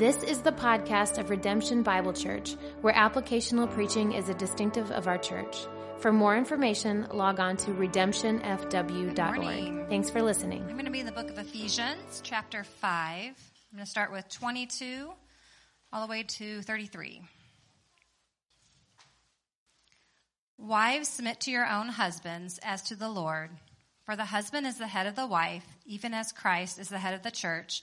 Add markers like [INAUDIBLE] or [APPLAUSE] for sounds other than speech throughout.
This is the podcast of Redemption Bible Church, where applicational preaching is a distinctive of our church. For more information, log on to redemptionfw.org. Thanks for listening. I'm going to be in the book of Ephesians, chapter 5. I'm going to start with 22 all the way to 33. Wives, submit to your own husbands as to the Lord. For the husband is the head of the wife, even as Christ is the head of the church,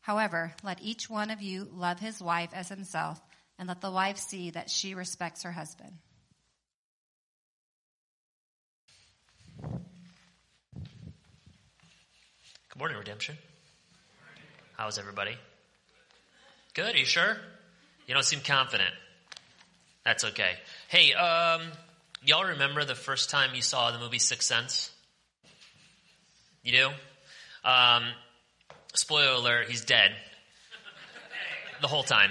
However, let each one of you love his wife as himself, and let the wife see that she respects her husband. Good morning, Redemption. How's everybody? Good, are you sure? You don't seem confident. That's okay. Hey, um, y'all remember the first time you saw the movie Sixth Sense? You do? Um, spoiler alert, he's dead. The whole time.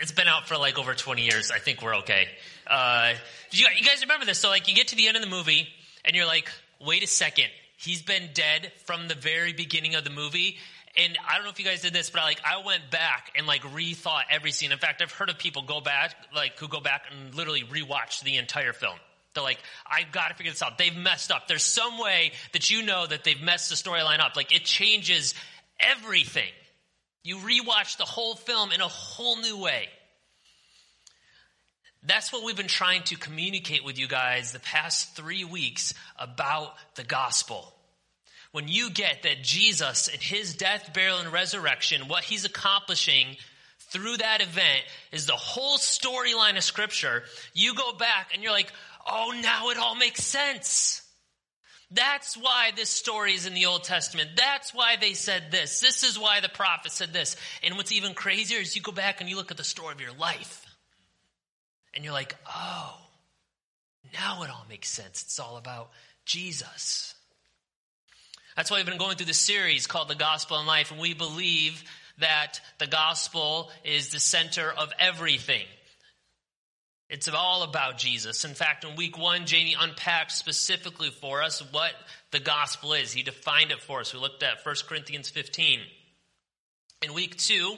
It's been out for like over 20 years. I think we're okay. Uh, you, you guys remember this? So like you get to the end of the movie and you're like, wait a second. He's been dead from the very beginning of the movie. And I don't know if you guys did this, but I like I went back and like rethought every scene. In fact, I've heard of people go back, like who go back and literally rewatch the entire film. They're like, I've got to figure this out. They've messed up. There's some way that you know that they've messed the storyline up. Like it changes everything. You rewatch the whole film in a whole new way. That's what we've been trying to communicate with you guys the past three weeks about the gospel. When you get that Jesus and his death, burial, and resurrection, what he's accomplishing through that event is the whole storyline of scripture, you go back and you're like, oh, now it all makes sense. That's why this story is in the Old Testament. That's why they said this. This is why the prophet said this. And what's even crazier is you go back and you look at the story of your life. And you're like, oh, now it all makes sense. It's all about Jesus. That's why we've been going through this series called The Gospel in Life. And we believe that the gospel is the center of everything. It's all about Jesus. In fact, in week one, Jamie unpacked specifically for us what the gospel is. He defined it for us. We looked at 1 Corinthians 15. In week two,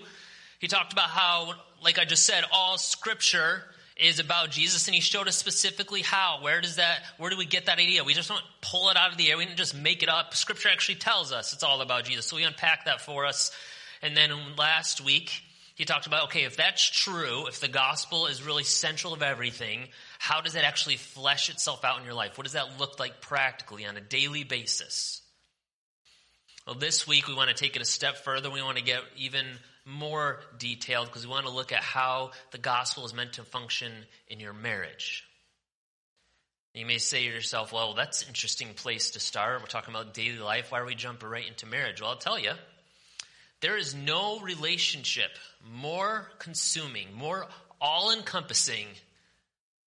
he talked about how, like I just said, all scripture is about Jesus, and he showed us specifically how. Where does that, where do we get that idea? We just don't pull it out of the air. We didn't just make it up. Scripture actually tells us it's all about Jesus. So he unpacked that for us. And then last week, he talked about, okay, if that's true, if the gospel is really central of everything, how does that actually flesh itself out in your life? What does that look like practically on a daily basis? Well, this week we want to take it a step further. We want to get even more detailed because we want to look at how the gospel is meant to function in your marriage. You may say to yourself, well, that's an interesting place to start. We're talking about daily life. Why are we jumping right into marriage? Well, I'll tell you. There is no relationship more consuming, more all encompassing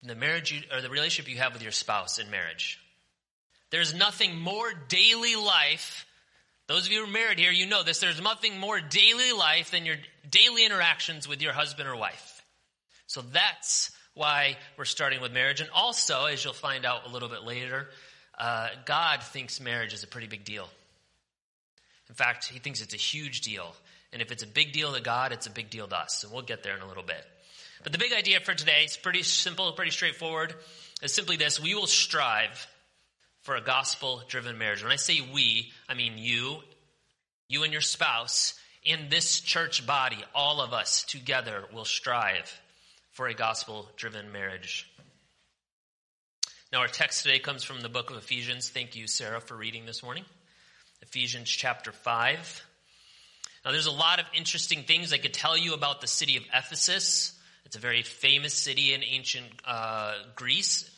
than the marriage you, or the relationship you have with your spouse in marriage. There's nothing more daily life. Those of you who are married here, you know this. There's nothing more daily life than your daily interactions with your husband or wife. So that's why we're starting with marriage. And also, as you'll find out a little bit later, uh, God thinks marriage is a pretty big deal. In fact, he thinks it's a huge deal. And if it's a big deal to God, it's a big deal to us. And we'll get there in a little bit. But the big idea for today is pretty simple, pretty straightforward. It's simply this we will strive for a gospel driven marriage. When I say we, I mean you, you and your spouse, in this church body, all of us together will strive for a gospel driven marriage. Now, our text today comes from the book of Ephesians. Thank you, Sarah, for reading this morning. Ephesians chapter 5. Now, there's a lot of interesting things I could tell you about the city of Ephesus. It's a very famous city in ancient uh, Greece.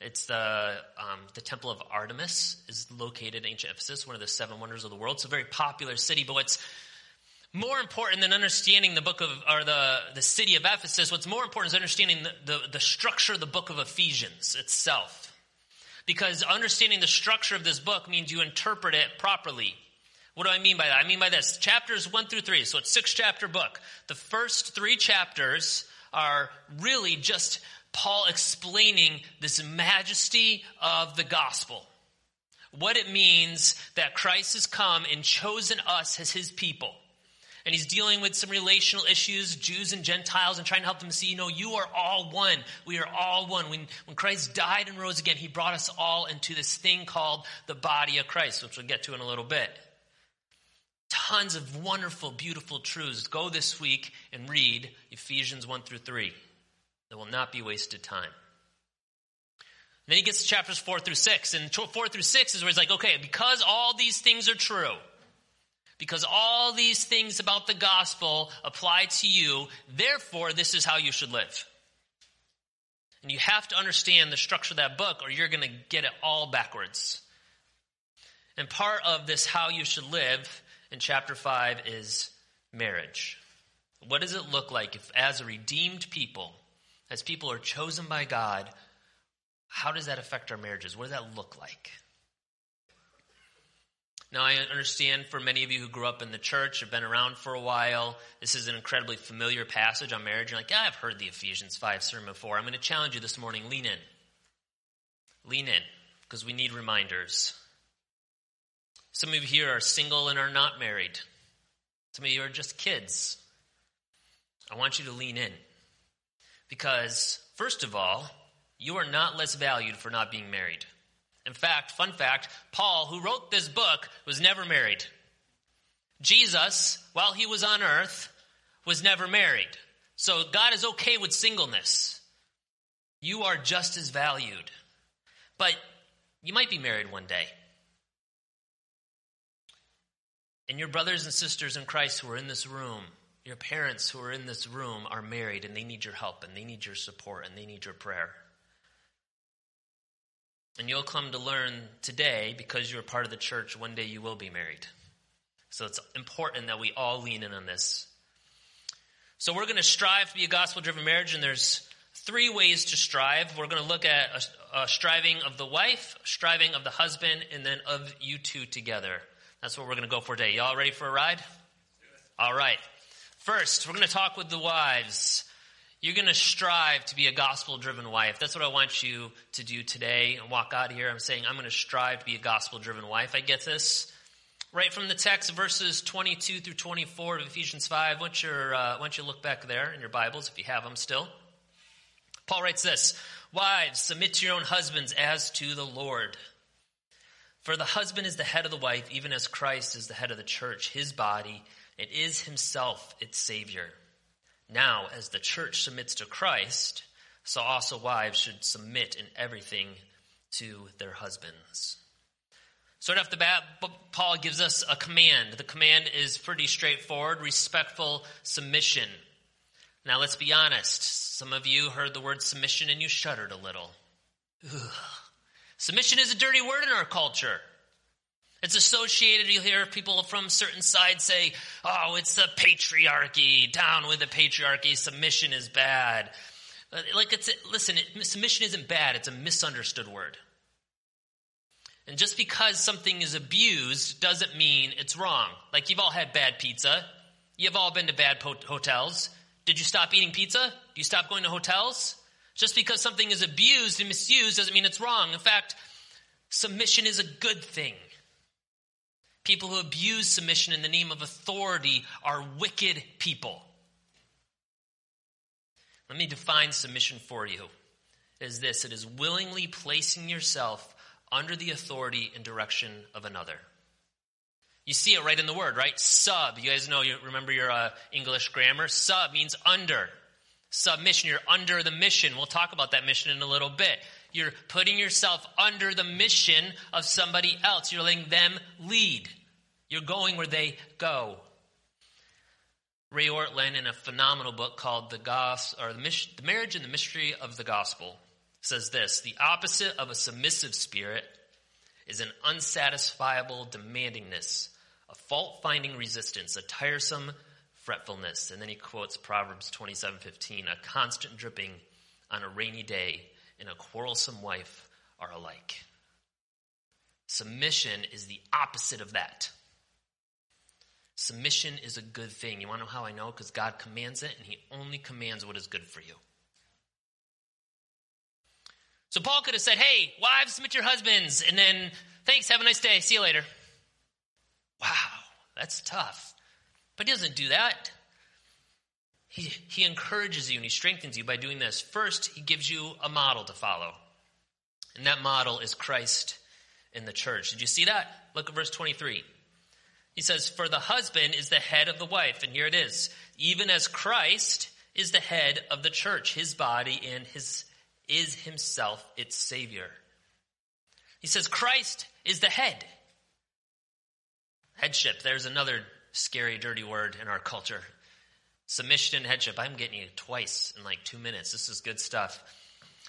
It's the um, the temple of Artemis is located in ancient Ephesus, one of the seven wonders of the world. It's a very popular city. But what's more important than understanding the book of or the the city of Ephesus, what's more important is understanding the, the, the structure of the book of Ephesians itself. Because understanding the structure of this book means you interpret it properly. What do I mean by that? I mean by this chapters one through three. So it's six chapter book. The first three chapters are really just Paul explaining this majesty of the gospel. What it means that Christ has come and chosen us as his people. And he's dealing with some relational issues, Jews and Gentiles, and trying to help them see, you know, you are all one. We are all one. When, when Christ died and rose again, he brought us all into this thing called the body of Christ, which we'll get to in a little bit. Tons of wonderful, beautiful truths. Go this week and read Ephesians 1 through 3. There will not be wasted time. And then he gets to chapters 4 through 6. And 4 through 6 is where he's like, okay, because all these things are true, because all these things about the gospel apply to you, therefore, this is how you should live. And you have to understand the structure of that book, or you're going to get it all backwards. And part of this how you should live in chapter 5 is marriage. What does it look like if, as a redeemed people, as people are chosen by God, how does that affect our marriages? What does that look like? Now, I understand for many of you who grew up in the church, have been around for a while, this is an incredibly familiar passage on marriage. You're like, yeah, I've heard the Ephesians 5 sermon before. I'm going to challenge you this morning. Lean in. Lean in, because we need reminders. Some of you here are single and are not married. Some of you are just kids. I want you to lean in. Because, first of all, you are not less valued for not being married. In fact, fun fact Paul, who wrote this book, was never married. Jesus, while he was on earth, was never married. So God is okay with singleness. You are just as valued. But you might be married one day. And your brothers and sisters in Christ who are in this room, your parents who are in this room are married and they need your help and they need your support and they need your prayer. And you'll come to learn today because you're part of the church, one day you will be married. So it's important that we all lean in on this. So we're going to strive to be a gospel driven marriage, and there's three ways to strive. We're going to look at a, a striving of the wife, striving of the husband, and then of you two together. That's what we're going to go for today. Y'all ready for a ride? All right. First, we're going to talk with the wives. You're going to strive to be a gospel driven wife. That's what I want you to do today and walk out here. I'm saying I'm going to strive to be a gospel driven wife. I get this. Right from the text, verses 22 through 24 of Ephesians 5. Why don't, you, uh, you look back there in your Bibles if you have them still? Paul writes this Wives, submit to your own husbands as to the Lord. For the husband is the head of the wife, even as Christ is the head of the church, his body. It is himself its Savior. Now, as the church submits to Christ, so also wives should submit in everything to their husbands. So, right off the bat, Paul gives us a command. The command is pretty straightforward respectful submission. Now, let's be honest. Some of you heard the word submission and you shuddered a little. Ugh. Submission is a dirty word in our culture. It's associated, you'll hear people from certain sides say, oh, it's the patriarchy, down with the patriarchy, submission is bad. Like it's, listen, it, submission isn't bad, it's a misunderstood word. And just because something is abused doesn't mean it's wrong. Like you've all had bad pizza. You've all been to bad po- hotels. Did you stop eating pizza? Do you stop going to hotels? Just because something is abused and misused doesn't mean it's wrong. In fact, submission is a good thing. People who abuse submission in the name of authority are wicked people. Let me define submission for you. Is this it is willingly placing yourself under the authority and direction of another. You see it right in the word, right? Sub. You guys know, you remember your uh, English grammar? Sub means under. Submission, you're under the mission. We'll talk about that mission in a little bit. You're putting yourself under the mission of somebody else. You're letting them lead. You're going where they go. Ray Ortlund, in a phenomenal book called "The Gospel" or the, Marriage and the Mystery of the Gospel, says this: the opposite of a submissive spirit is an unsatisfiable demandingness, a fault-finding resistance, a tiresome fretfulness. And then he quotes Proverbs 27:15, a constant dripping on a rainy day and a quarrelsome wife are alike. Submission is the opposite of that. Submission is a good thing. You want to know how I know? Because God commands it, and He only commands what is good for you. So Paul could have said, Hey, wives, submit your husbands, and then, thanks, have a nice day, see you later. Wow, that's tough. But he doesn't do that. He, he encourages you and he strengthens you by doing this. First, he gives you a model to follow. And that model is Christ in the church. Did you see that? Look at verse 23. He says, For the husband is the head of the wife. And here it is. Even as Christ is the head of the church, his body, and his, is himself its Savior. He says, Christ is the head. Headship, there's another scary, dirty word in our culture. Submission and headship. I'm getting you twice in like two minutes. This is good stuff.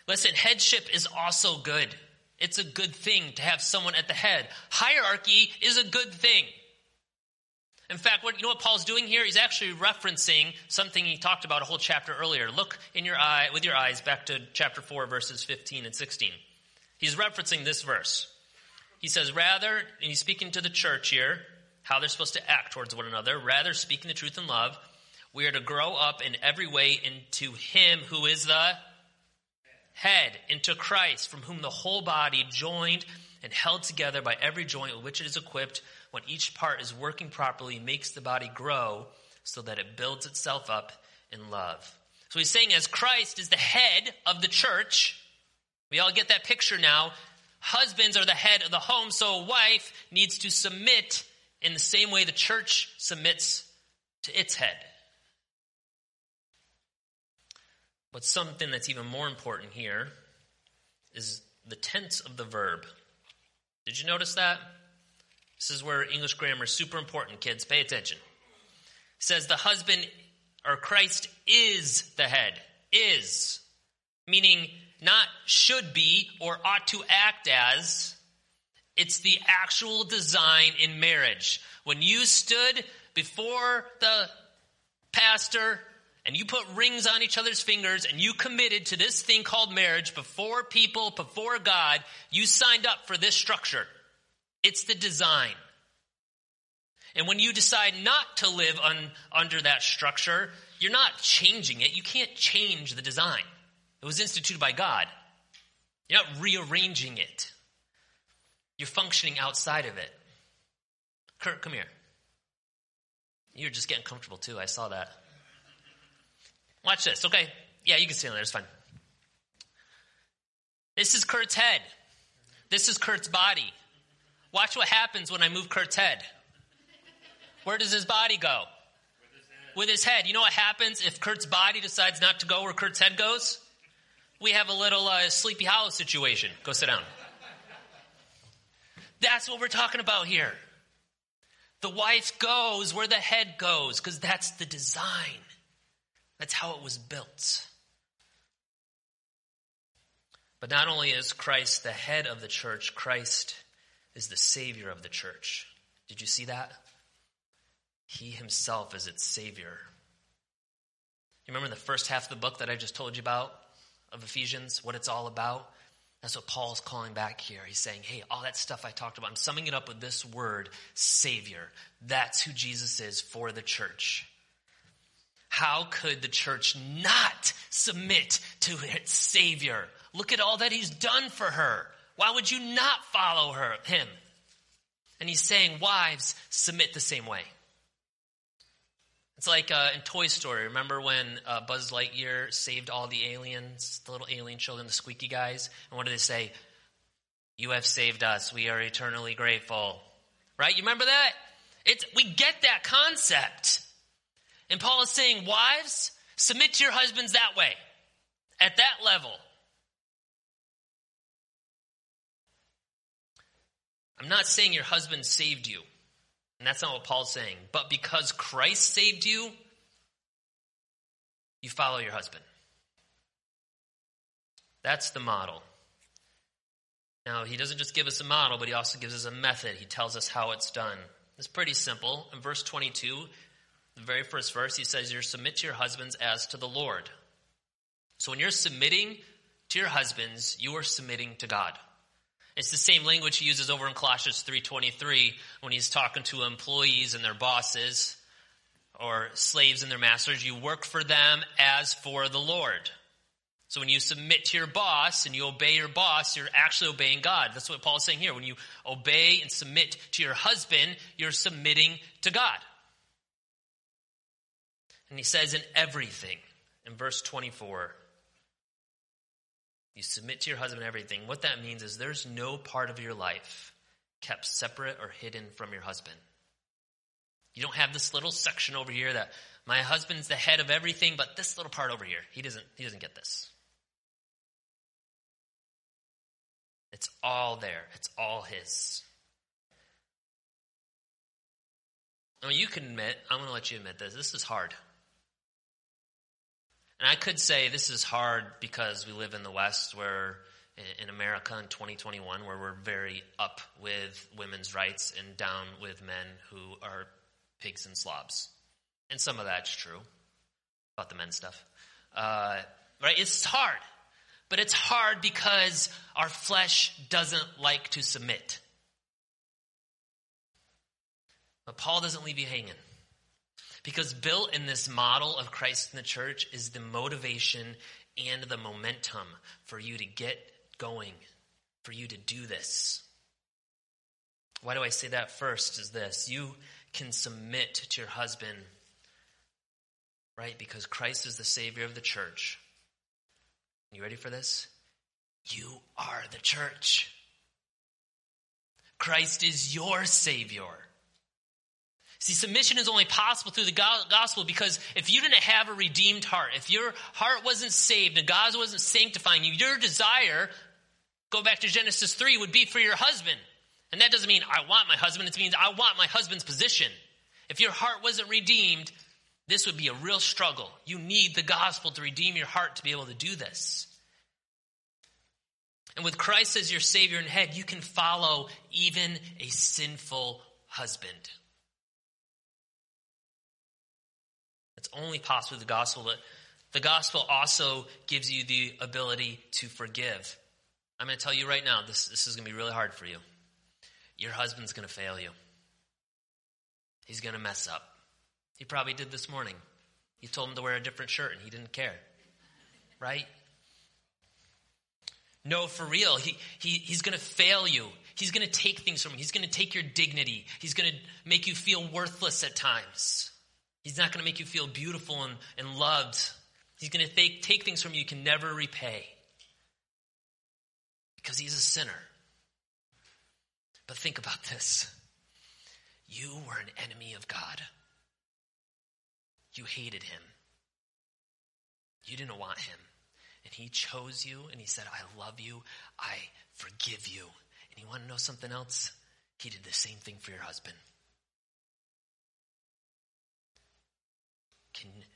Listen, headship is also good. It's a good thing to have someone at the head. Hierarchy is a good thing. In fact, what, you know what Paul's doing here? He's actually referencing something he talked about a whole chapter earlier. Look in your eye, with your eyes back to chapter 4, verses 15 and 16. He's referencing this verse. He says, rather, and he's speaking to the church here, how they're supposed to act towards one another, rather speaking the truth in love, we are to grow up in every way into Him who is the head, into Christ, from whom the whole body, joined and held together by every joint with which it is equipped, when each part is working properly, makes the body grow so that it builds itself up in love. So he's saying, as Christ is the head of the church, we all get that picture now. Husbands are the head of the home, so a wife needs to submit in the same way the church submits to its head. But something that's even more important here is the tense of the verb. Did you notice that? This is where English grammar is super important, kids. Pay attention. It says the husband or Christ is the head. Is. Meaning not should be or ought to act as, it's the actual design in marriage. When you stood before the pastor and you put rings on each other's fingers and you committed to this thing called marriage before people, before God, you signed up for this structure. It's the design. And when you decide not to live un, under that structure, you're not changing it. You can't change the design. It was instituted by God. You're not rearranging it. You're functioning outside of it. Kurt, come here. You're just getting comfortable too. I saw that. Watch this, okay? Yeah, you can stand there. It's fine. This is Kurt's head. This is Kurt's body. Watch what happens when I move Kurt's head. Where does his body go? With his head. With his head. You know what happens if Kurt's body decides not to go where Kurt's head goes? We have a little uh, sleepy hollow situation. Go sit down. That's what we're talking about here. The wife goes where the head goes because that's the design. That's how it was built. But not only is Christ the head of the church, Christ is the Savior of the church. Did you see that? He himself is its Savior. You remember the first half of the book that I just told you about of Ephesians, what it's all about? That's what Paul's calling back here. He's saying, hey, all that stuff I talked about, I'm summing it up with this word, Savior. That's who Jesus is for the church. How could the church not submit to its Savior? Look at all that He's done for her. Why would you not follow her, Him? And He's saying, wives, submit the same way. It's like uh, in Toy Story. Remember when uh, Buzz Lightyear saved all the aliens, the little alien children, the squeaky guys? And what did they say? You have saved us. We are eternally grateful. Right? You remember that? It's, we get that concept. And Paul is saying, Wives, submit to your husbands that way, at that level. I'm not saying your husband saved you. And that's not what Paul's saying. But because Christ saved you, you follow your husband. That's the model. Now, he doesn't just give us a model, but he also gives us a method. He tells us how it's done. It's pretty simple. In verse 22, the very first verse, he says, You're submit to your husbands as to the Lord. So when you're submitting to your husbands, you are submitting to God. It's the same language he uses over in Colossians 3:23 when he's talking to employees and their bosses or slaves and their masters. You work for them as for the Lord. So when you submit to your boss and you obey your boss, you're actually obeying God. That's what Paul's saying here. When you obey and submit to your husband, you're submitting to God. And he says in everything, in verse 24, you submit to your husband everything. What that means is there's no part of your life kept separate or hidden from your husband. You don't have this little section over here that my husband's the head of everything, but this little part over here, he doesn't, he doesn't get this. It's all there. It's all His. Now, you can admit, I'm going to let you admit this, this is hard. And I could say this is hard because we live in the West, where in America in 2021, where we're very up with women's rights and down with men who are pigs and slobs. And some of that's true about the men stuff. Uh, right? It's hard. But it's hard because our flesh doesn't like to submit. But Paul doesn't leave you hanging. Because built in this model of Christ in the church is the motivation and the momentum for you to get going, for you to do this. Why do I say that first? Is this you can submit to your husband, right? Because Christ is the Savior of the church. You ready for this? You are the church. Christ is your Savior. See, submission is only possible through the gospel because if you didn't have a redeemed heart, if your heart wasn't saved and God wasn't sanctifying you, your desire, go back to Genesis 3, would be for your husband. And that doesn't mean I want my husband, it means I want my husband's position. If your heart wasn't redeemed, this would be a real struggle. You need the gospel to redeem your heart to be able to do this. And with Christ as your Savior and head, you can follow even a sinful husband. Only possible the gospel, but the gospel also gives you the ability to forgive. I'm going to tell you right now, this, this is going to be really hard for you. Your husband's going to fail you. He's going to mess up. He probably did this morning. You told him to wear a different shirt and he didn't care. Right? No, for real. He, he, he's going to fail you. He's going to take things from you. He's going to take your dignity. He's going to make you feel worthless at times. He's not going to make you feel beautiful and, and loved. He's going to take, take things from you you can never repay because he's a sinner. But think about this you were an enemy of God. You hated him. You didn't want him. And he chose you and he said, I love you. I forgive you. And you want to know something else? He did the same thing for your husband.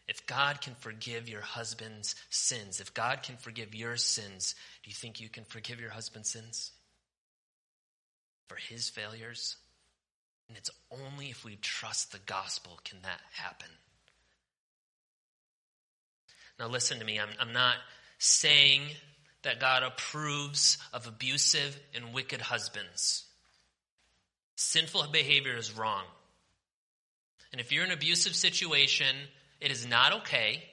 If God can forgive your husband's sins, if God can forgive your sins, do you think you can forgive your husband's sins? For his failures? And it's only if we trust the gospel can that happen. Now, listen to me. I'm, I'm not saying that God approves of abusive and wicked husbands. Sinful behavior is wrong. And if you're in an abusive situation, it is not okay,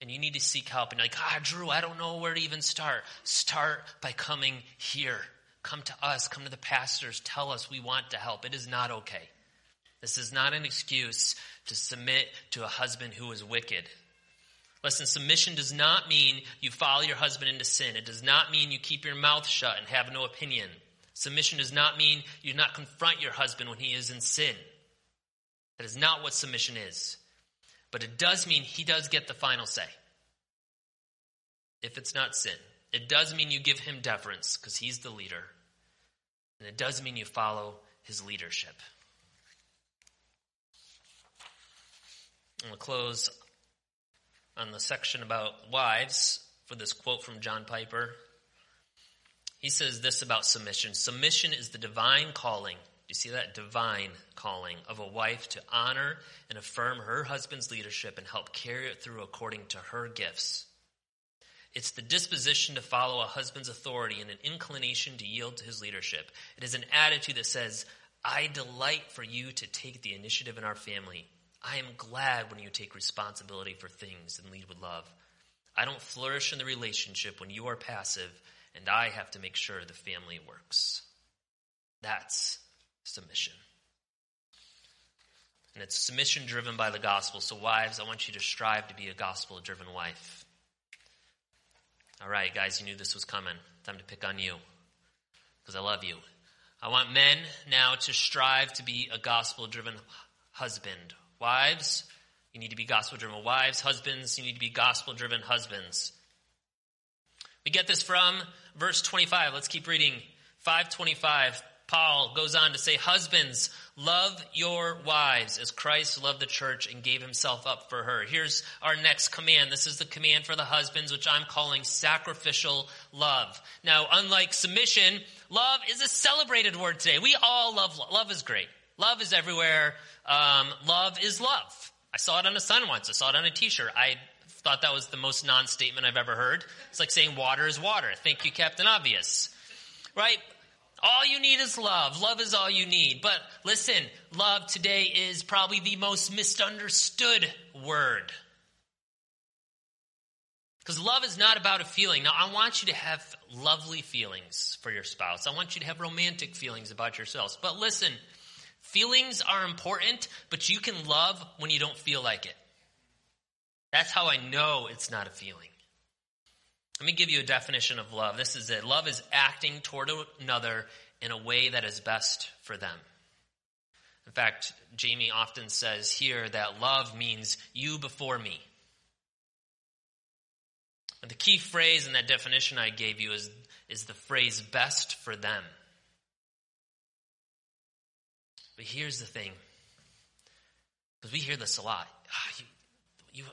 and you need to seek help. And like, ah, Drew, I don't know where to even start. Start by coming here. Come to us, come to the pastors, tell us we want to help. It is not okay. This is not an excuse to submit to a husband who is wicked. Listen, submission does not mean you follow your husband into sin. It does not mean you keep your mouth shut and have no opinion. Submission does not mean you do not confront your husband when he is in sin. That is not what submission is. But it does mean he does get the final say. If it's not sin. It does mean you give him deference because he's the leader. And it does mean you follow his leadership. Going to close on the section about wives for this quote from John Piper. He says this about submission Submission is the divine calling. You see that? Divine calling of a wife to honor and affirm her husband's leadership and help carry it through according to her gifts. It's the disposition to follow a husband's authority and an inclination to yield to his leadership. It is an attitude that says, I delight for you to take the initiative in our family. I am glad when you take responsibility for things and lead with love. I don't flourish in the relationship when you are passive and I have to make sure the family works. That's submission. And it's submission driven by the gospel. So, wives, I want you to strive to be a gospel driven wife. All right, guys, you knew this was coming. Time to pick on you because I love you. I want men now to strive to be a gospel driven husband. Wives, you need to be gospel driven wives. Husbands, you need to be gospel driven husbands. We get this from verse 25. Let's keep reading. 525. Paul goes on to say, Husbands, love your wives as Christ loved the church and gave himself up for her. Here's our next command. This is the command for the husbands, which I'm calling sacrificial love. Now, unlike submission, love is a celebrated word today. We all love love. Love is great. Love is everywhere. Um, love is love. I saw it on a sign once. I saw it on a t-shirt. I thought that was the most non-statement I've ever heard. It's like saying water is water. Thank you, Captain Obvious. Right? All you need is love. Love is all you need. But listen, love today is probably the most misunderstood word. Because love is not about a feeling. Now, I want you to have lovely feelings for your spouse. I want you to have romantic feelings about yourselves. But listen, feelings are important, but you can love when you don't feel like it. That's how I know it's not a feeling. Let me give you a definition of love. This is it. Love is acting toward another in a way that is best for them. In fact, Jamie often says here that love means you before me. And the key phrase in that definition I gave you is, is the phrase best for them. But here's the thing, because we hear this a lot. Ah, you, you,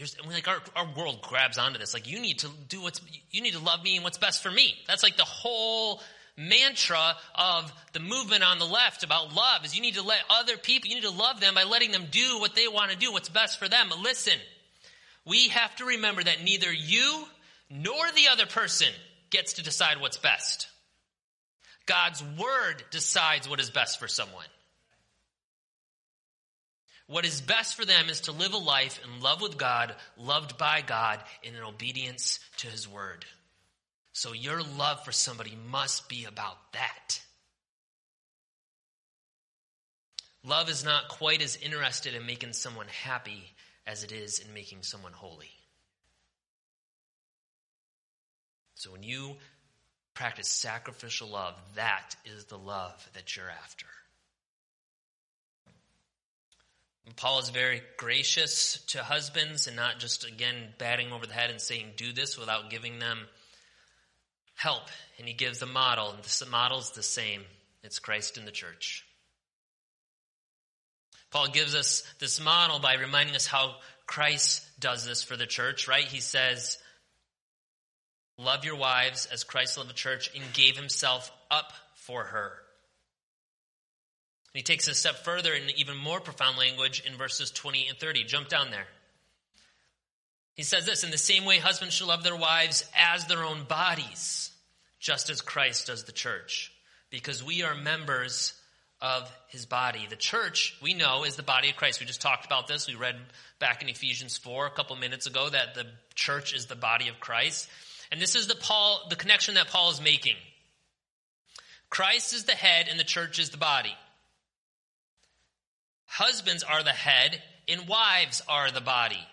Here's, like our, our world grabs onto this. Like you need to do what's, you need to love me and what's best for me. That's like the whole mantra of the movement on the left about love is you need to let other people, you need to love them by letting them do what they want to do, what's best for them. But listen, we have to remember that neither you nor the other person gets to decide what's best. God's word decides what is best for someone. What is best for them is to live a life in love with God, loved by God, and in obedience to His Word. So your love for somebody must be about that. Love is not quite as interested in making someone happy as it is in making someone holy. So when you practice sacrificial love, that is the love that you're after. Paul is very gracious to husbands and not just, again, batting over the head and saying, do this without giving them help. And he gives a model, and the model is the same it's Christ in the church. Paul gives us this model by reminding us how Christ does this for the church, right? He says, Love your wives as Christ loved the church and gave himself up for her. He takes a step further in even more profound language in verses 20 and 30. Jump down there. He says this In the same way, husbands should love their wives as their own bodies, just as Christ does the church, because we are members of his body. The church, we know, is the body of Christ. We just talked about this. We read back in Ephesians 4 a couple minutes ago that the church is the body of Christ. And this is the Paul the connection that Paul is making. Christ is the head and the church is the body. Husbands are the head and wives are the body.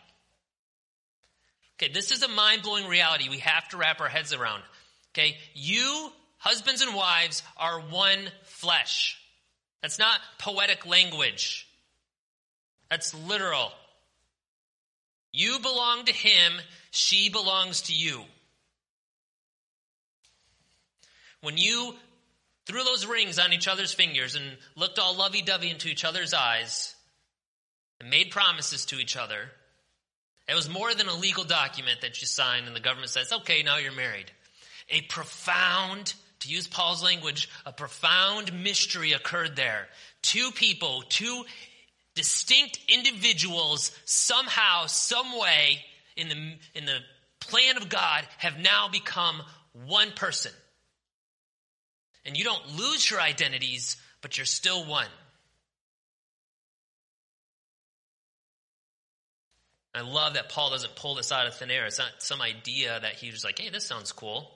Okay, this is a mind blowing reality we have to wrap our heads around. Okay, you, husbands and wives, are one flesh. That's not poetic language, that's literal. You belong to him, she belongs to you. When you threw those rings on each other's fingers and looked all lovey dovey into each other's eyes and made promises to each other, it was more than a legal document that you signed and the government says, okay, now you're married. A profound, to use Paul's language, a profound mystery occurred there. Two people, two distinct individuals, somehow, some way, in the, in the plan of God, have now become one person. And you don't lose your identities, but you're still one. I love that Paul doesn't pull this out of thin air. It's not some idea that he was like, hey, this sounds cool.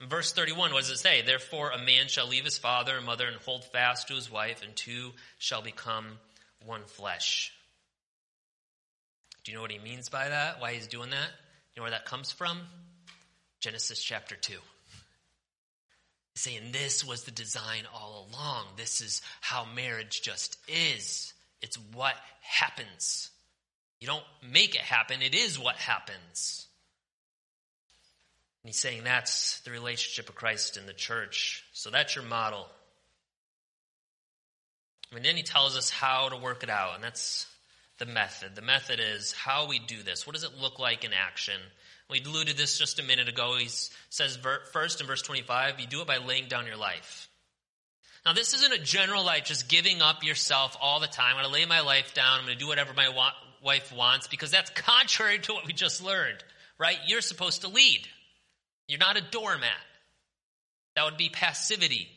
In verse 31, what does it say? Therefore, a man shall leave his father and mother and hold fast to his wife, and two shall become one flesh. Do you know what he means by that? Why he's doing that? You know where that comes from? Genesis chapter 2 saying this was the design all along. This is how marriage just is. It's what happens. You don't make it happen, it is what happens. And he's saying that's the relationship of Christ in the church. So that's your model. And then he tells us how to work it out, and that's the method. The method is how we do this. What does it look like in action? We alluded this just a minute ago. He says first in verse 25, you do it by laying down your life. Now, this isn't a general like just giving up yourself all the time. I'm going to lay my life down. I'm going to do whatever my wa- wife wants because that's contrary to what we just learned, right? You're supposed to lead. You're not a doormat. That would be passivity.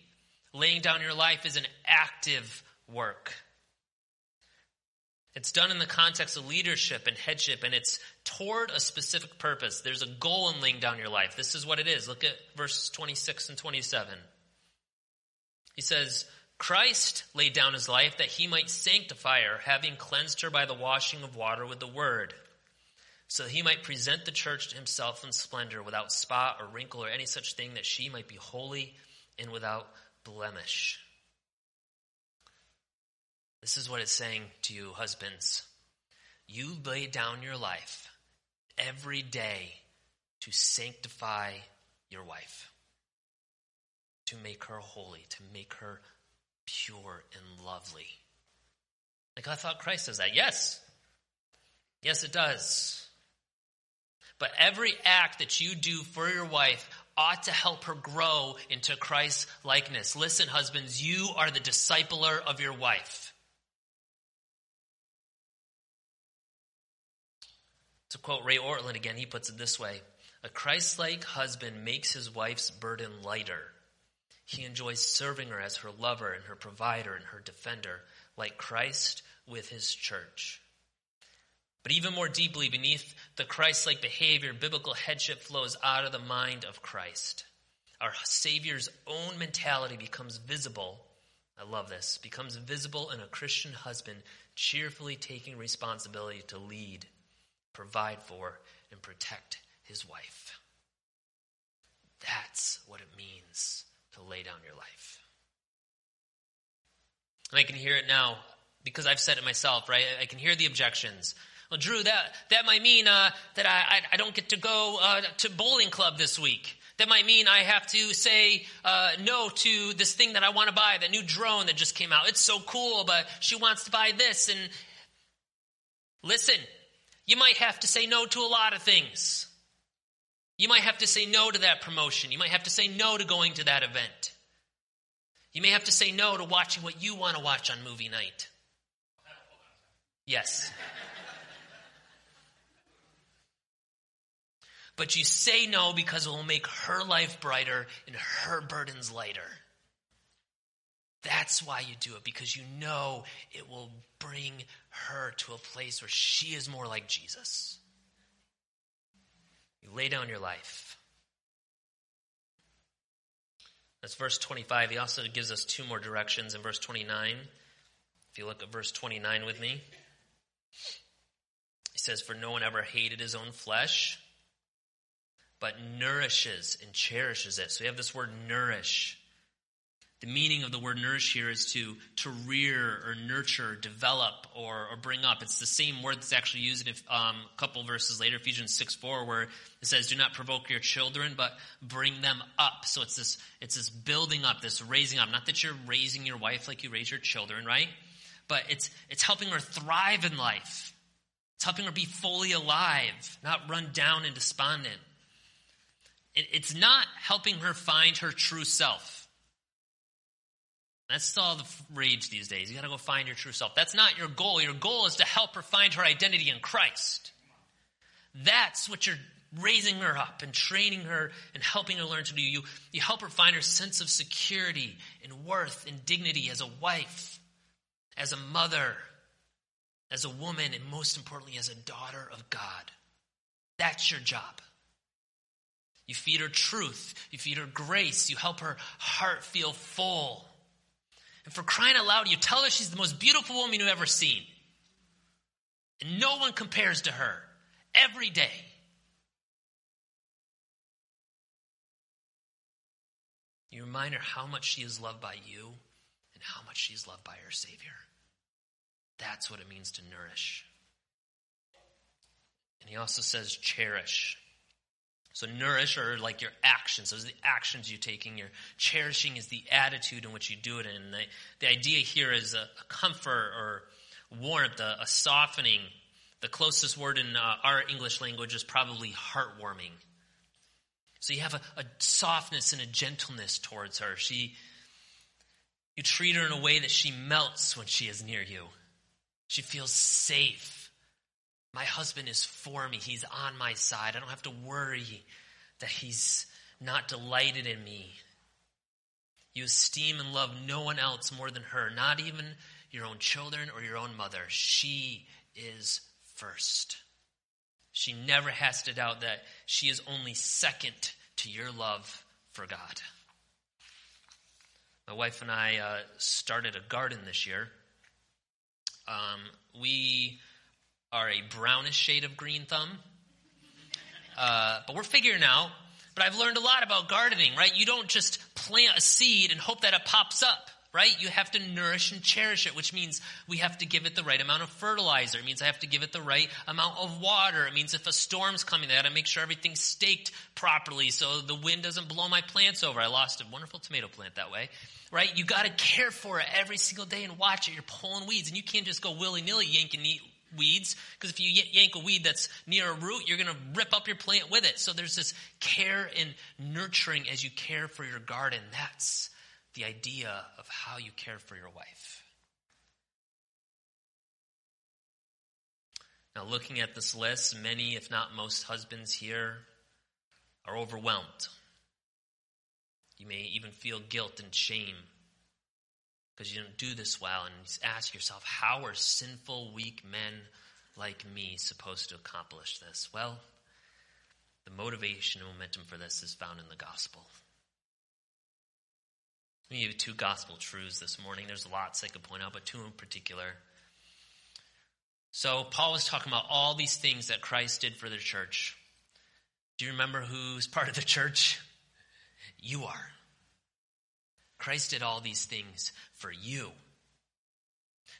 Laying down your life is an active work. It's done in the context of leadership and headship, and it's toward a specific purpose. There's a goal in laying down your life. This is what it is. Look at verse 26 and 27. He says, Christ laid down his life that he might sanctify her, having cleansed her by the washing of water with the word, so he might present the church to himself in splendor, without spot or wrinkle or any such thing, that she might be holy and without blemish. This is what it's saying to you, husbands. You lay down your life every day to sanctify your wife, to make her holy, to make her pure and lovely. Like I thought Christ says that. Yes. Yes, it does. But every act that you do for your wife ought to help her grow into Christ's likeness. Listen, husbands, you are the discipler of your wife. To quote Ray Ortlund again, he puts it this way A Christ like husband makes his wife's burden lighter. He enjoys serving her as her lover and her provider and her defender, like Christ with his church. But even more deeply, beneath the Christ like behavior, biblical headship flows out of the mind of Christ. Our Savior's own mentality becomes visible. I love this. Becomes visible in a Christian husband cheerfully taking responsibility to lead provide for, and protect his wife. That's what it means to lay down your life. And I can hear it now because I've said it myself, right? I can hear the objections. Well, Drew, that, that might mean uh, that I, I, don't get to go uh, to bowling club this week. That might mean I have to say uh, no to this thing that I want to buy, that new drone that just came out. It's so cool, but she wants to buy this. And listen, you might have to say no to a lot of things. You might have to say no to that promotion. You might have to say no to going to that event. You may have to say no to watching what you want to watch on movie night. Yes. but you say no because it will make her life brighter and her burdens lighter. That's why you do it, because you know it will bring her to a place where she is more like Jesus. You lay down your life. That's verse 25. He also gives us two more directions in verse 29. If you look at verse 29 with me, he says, For no one ever hated his own flesh, but nourishes and cherishes it. So we have this word nourish. The meaning of the word nourish here is to, to rear or nurture, develop, or, or bring up. It's the same word that's actually used in um, a couple verses later, Ephesians 6 4, where it says, Do not provoke your children, but bring them up. So it's this, it's this building up, this raising up. Not that you're raising your wife like you raise your children, right? But it's, it's helping her thrive in life. It's helping her be fully alive, not run down and despondent. It, it's not helping her find her true self. That's all the rage these days. You got to go find your true self. That's not your goal. Your goal is to help her find her identity in Christ. That's what you're raising her up and training her and helping her learn to do. You, you help her find her sense of security and worth and dignity as a wife, as a mother, as a woman, and most importantly, as a daughter of God. That's your job. You feed her truth. You feed her grace. You help her heart feel full. And for crying out loud, you tell her she's the most beautiful woman you've ever seen. And no one compares to her every day. You remind her how much she is loved by you and how much she's loved by her Savior. That's what it means to nourish. And he also says cherish. So nourish are like your actions. Those are the actions you're taking. Your cherishing is the attitude in which you do it. And the, the idea here is a, a comfort or warmth, a, a, softening. The closest word in uh, our English language is probably heartwarming. So you have a, a softness and a gentleness towards her. She, you treat her in a way that she melts when she is near you. She feels safe. My husband is for me. He's on my side. I don't have to worry that he's not delighted in me. You esteem and love no one else more than her, not even your own children or your own mother. She is first. She never has to doubt that she is only second to your love for God. My wife and I uh, started a garden this year. Um, we are a brownish shade of green thumb. Uh, but we're figuring out. But I've learned a lot about gardening, right? You don't just plant a seed and hope that it pops up, right? You have to nourish and cherish it, which means we have to give it the right amount of fertilizer. It means I have to give it the right amount of water. It means if a storm's coming, I got to make sure everything's staked properly so the wind doesn't blow my plants over. I lost a wonderful tomato plant that way, right? You got to care for it every single day and watch it. You're pulling weeds, and you can't just go willy nilly yanking weeds because if you yank a weed that's near a root, you're going to rip up your plant with it. So there's this care and nurturing as you care for your garden. That's the idea of how you care for your wife. Now, looking at this list, many, if not most, husbands here are overwhelmed. You may even feel guilt and shame because you don't do this well. And ask yourself, how are sinful, weak men like me supposed to accomplish this? Well, the motivation and momentum for this is found in the gospel. Let me give you two gospel truths this morning. There's lots I could point out, but two in particular. So, Paul was talking about all these things that Christ did for the church. Do you remember who's part of the church? You are. Christ did all these things for you.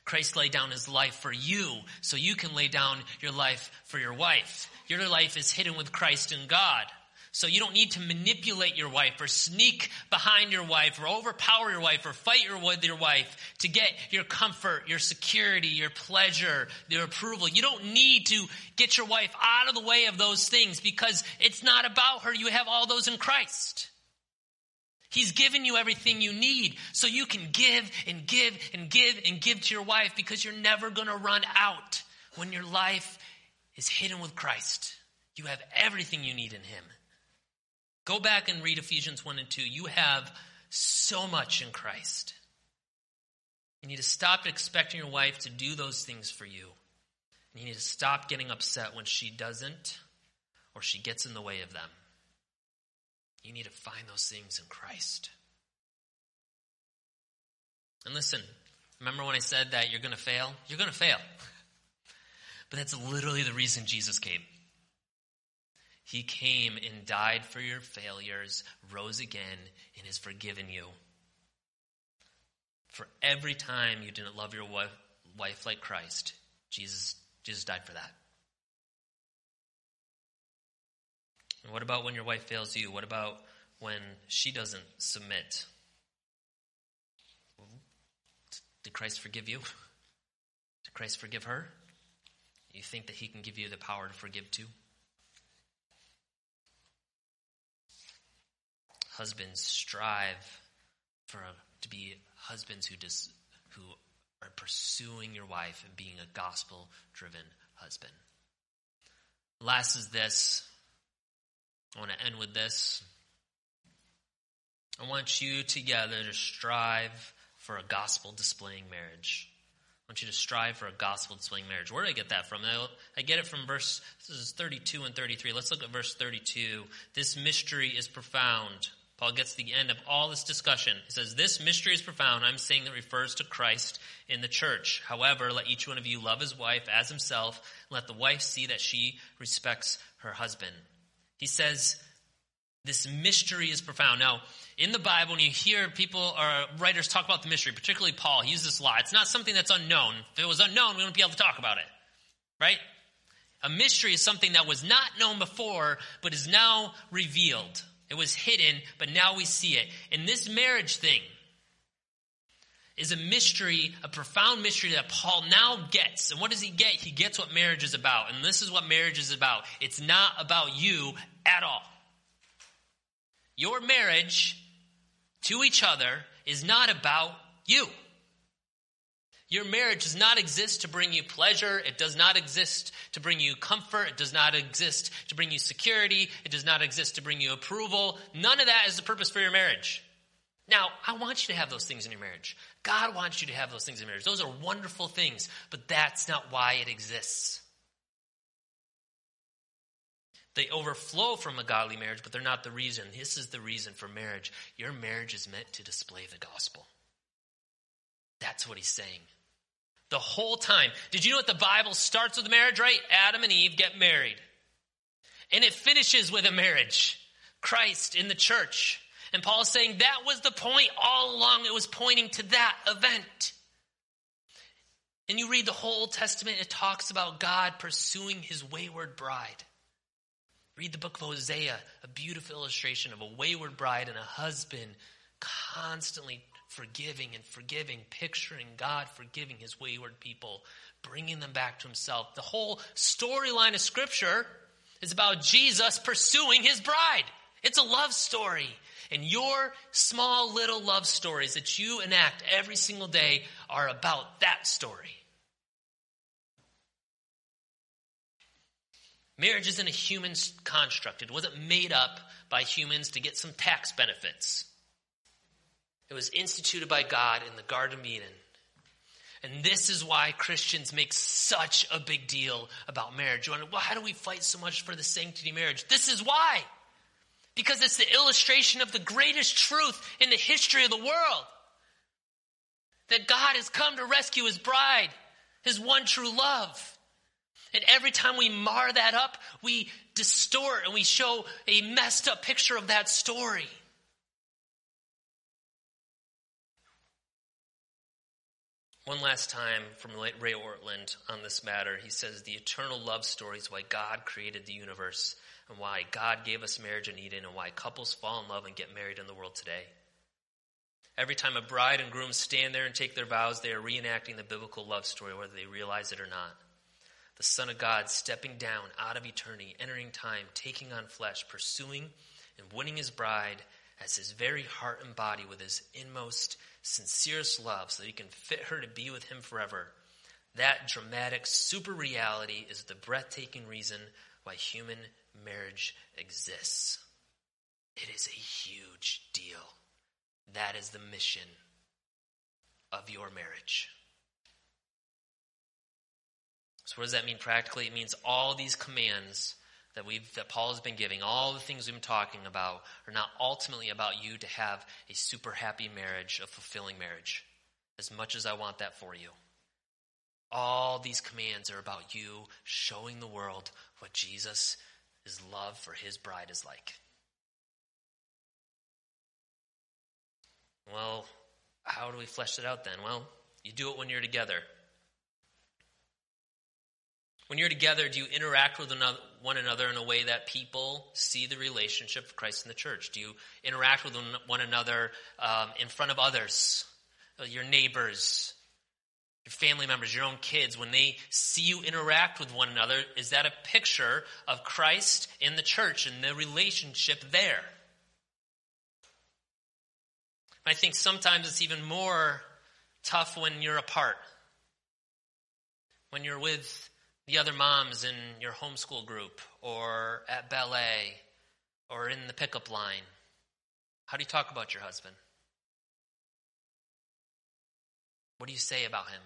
Christ laid down his life for you so you can lay down your life for your wife. Your life is hidden with Christ in God. So you don't need to manipulate your wife or sneak behind your wife or overpower your wife or fight your, with your wife to get your comfort, your security, your pleasure, your approval. You don't need to get your wife out of the way of those things because it's not about her. You have all those in Christ. He's given you everything you need so you can give and give and give and give to your wife because you're never going to run out when your life is hidden with Christ. You have everything you need in Him. Go back and read Ephesians 1 and 2. You have so much in Christ. You need to stop expecting your wife to do those things for you. You need to stop getting upset when she doesn't or she gets in the way of them. You need to find those things in Christ. And listen, remember when I said that you're going to fail? You're going to fail. [LAUGHS] But that's literally the reason Jesus came. He came and died for your failures, rose again, and has forgiven you. For every time you didn't love your wife, like Christ, Jesus, Jesus died for that. What about when your wife fails you? What about when she doesn't submit? Did Christ forgive you? [LAUGHS] Did Christ forgive her? You think that he can give you the power to forgive too? Husbands strive for to be husbands who dis, who are pursuing your wife and being a gospel driven husband. Last is this. I want to end with this. I want you together to strive for a gospel displaying marriage. I want you to strive for a gospel displaying marriage. Where do I get that from? I get it from verse this is 32 and 33. Let's look at verse 32. This mystery is profound. Paul gets to the end of all this discussion. He says, This mystery is profound. I'm saying that refers to Christ in the church. However, let each one of you love his wife as himself, let the wife see that she respects her husband. He says, This mystery is profound. Now, in the Bible, when you hear people or writers talk about the mystery, particularly Paul, he uses this a lot. It's not something that's unknown. If it was unknown, we wouldn't be able to talk about it. Right? A mystery is something that was not known before, but is now revealed. It was hidden, but now we see it. And this marriage thing is a mystery, a profound mystery that Paul now gets. And what does he get? He gets what marriage is about. And this is what marriage is about. It's not about you at all. Your marriage to each other is not about you. Your marriage does not exist to bring you pleasure. It does not exist to bring you comfort. It does not exist to bring you security. It does not exist to bring you approval. None of that is the purpose for your marriage. Now, I want you to have those things in your marriage. God wants you to have those things in marriage. Those are wonderful things, but that's not why it exists. They overflow from a godly marriage, but they're not the reason. This is the reason for marriage. Your marriage is meant to display the gospel. That's what he's saying the whole time. Did you know what the Bible starts with marriage, right? Adam and Eve get married. And it finishes with a marriage. Christ in the church. And Paul is saying that was the point all along. It was pointing to that event. And you read the whole Old Testament, it talks about God pursuing his wayward bride. Read the book of Hosea, a beautiful illustration of a wayward bride and a husband constantly forgiving and forgiving, picturing God forgiving his wayward people, bringing them back to himself. The whole storyline of Scripture is about Jesus pursuing his bride. It's a love story. And your small little love stories that you enact every single day are about that story. Marriage isn't a human construct. It wasn't made up by humans to get some tax benefits. It was instituted by God in the Garden of Eden. And this is why Christians make such a big deal about marriage. You wonder, well, how do we fight so much for the sanctity of marriage? This is why. Because it's the illustration of the greatest truth in the history of the world. That God has come to rescue his bride, his one true love. And every time we mar that up, we distort and we show a messed up picture of that story. One last time from Ray Ortlund on this matter, he says the eternal love story is why God created the universe and why God gave us marriage in Eden and why couples fall in love and get married in the world today. Every time a bride and groom stand there and take their vows, they are reenacting the biblical love story, whether they realize it or not. The Son of God stepping down out of eternity, entering time, taking on flesh, pursuing and winning his bride as his very heart and body with his inmost sincerest love so that he can fit her to be with him forever. That dramatic super reality is the breathtaking reason why human marriage exists. It is a huge deal. That is the mission of your marriage. So, what does that mean practically? It means all these commands that we've that Paul has been giving, all the things we've been talking about, are not ultimately about you to have a super happy marriage, a fulfilling marriage. As much as I want that for you. All these commands are about you showing the world what Jesus' love for his bride is like. Well, how do we flesh it out then? Well, you do it when you're together. When you're together, do you interact with one another in a way that people see the relationship of Christ in the church? Do you interact with one another um, in front of others, uh, your neighbors, your family members, your own kids? When they see you interact with one another, is that a picture of Christ in the church and the relationship there? I think sometimes it's even more tough when you're apart. When you're with the other moms in your homeschool group or at ballet or in the pickup line? How do you talk about your husband? What do you say about him?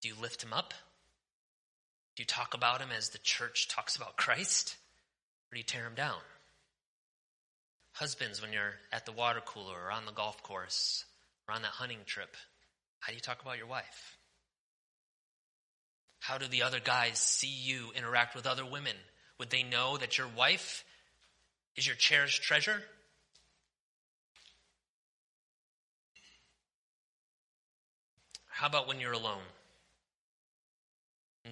Do you lift him up? Do you talk about him as the church talks about Christ? Or do you tear him down? Husbands, when you're at the water cooler or on the golf course or on that hunting trip, how do you talk about your wife? How do the other guys see you interact with other women? Would they know that your wife is your cherished treasure? How about when you're alone?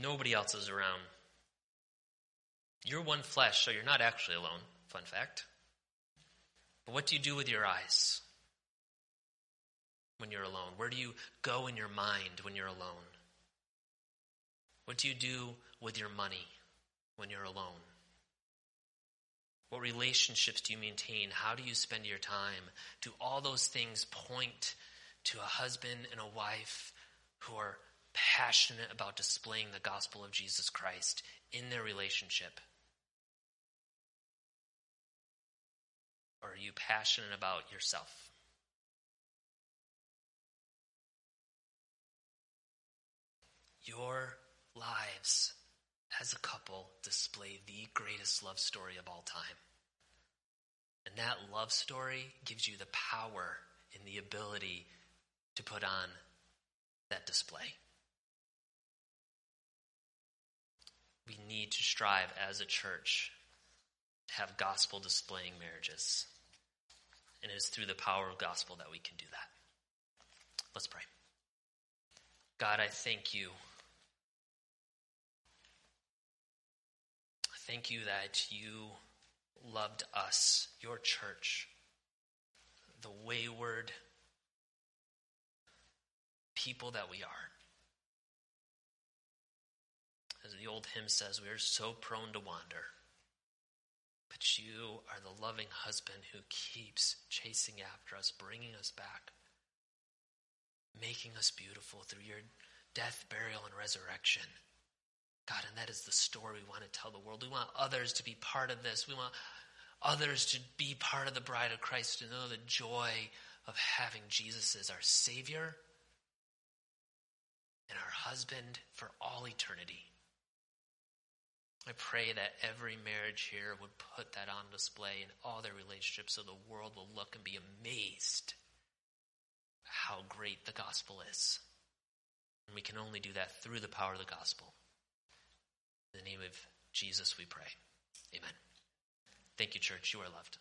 Nobody else is around. You're one flesh, so you're not actually alone. Fun fact. But what do you do with your eyes when you're alone? Where do you go in your mind when you're alone? What do you do with your money when you're alone? What relationships do you maintain? How do you spend your time? Do all those things point to a husband and a wife who are passionate about displaying the gospel of Jesus Christ in their relationship? Or are you passionate about yourself? Your lives as a couple display the greatest love story of all time. And that love story gives you the power and the ability to put on that display. We need to strive as a church to have gospel displaying marriages. And it is through the power of gospel that we can do that. Let's pray. God, I thank you Thank you that you loved us, your church, the wayward people that we are. As the old hymn says, we are so prone to wander. But you are the loving husband who keeps chasing after us, bringing us back, making us beautiful through your death, burial, and resurrection. God, and that is the story we want to tell the world. We want others to be part of this. We want others to be part of the bride of Christ, to know the joy of having Jesus as our Savior and our husband for all eternity. I pray that every marriage here would put that on display in all their relationships so the world will look and be amazed how great the gospel is. And we can only do that through the power of the gospel. In the name of Jesus, we pray. Amen. Thank you, church. You are loved.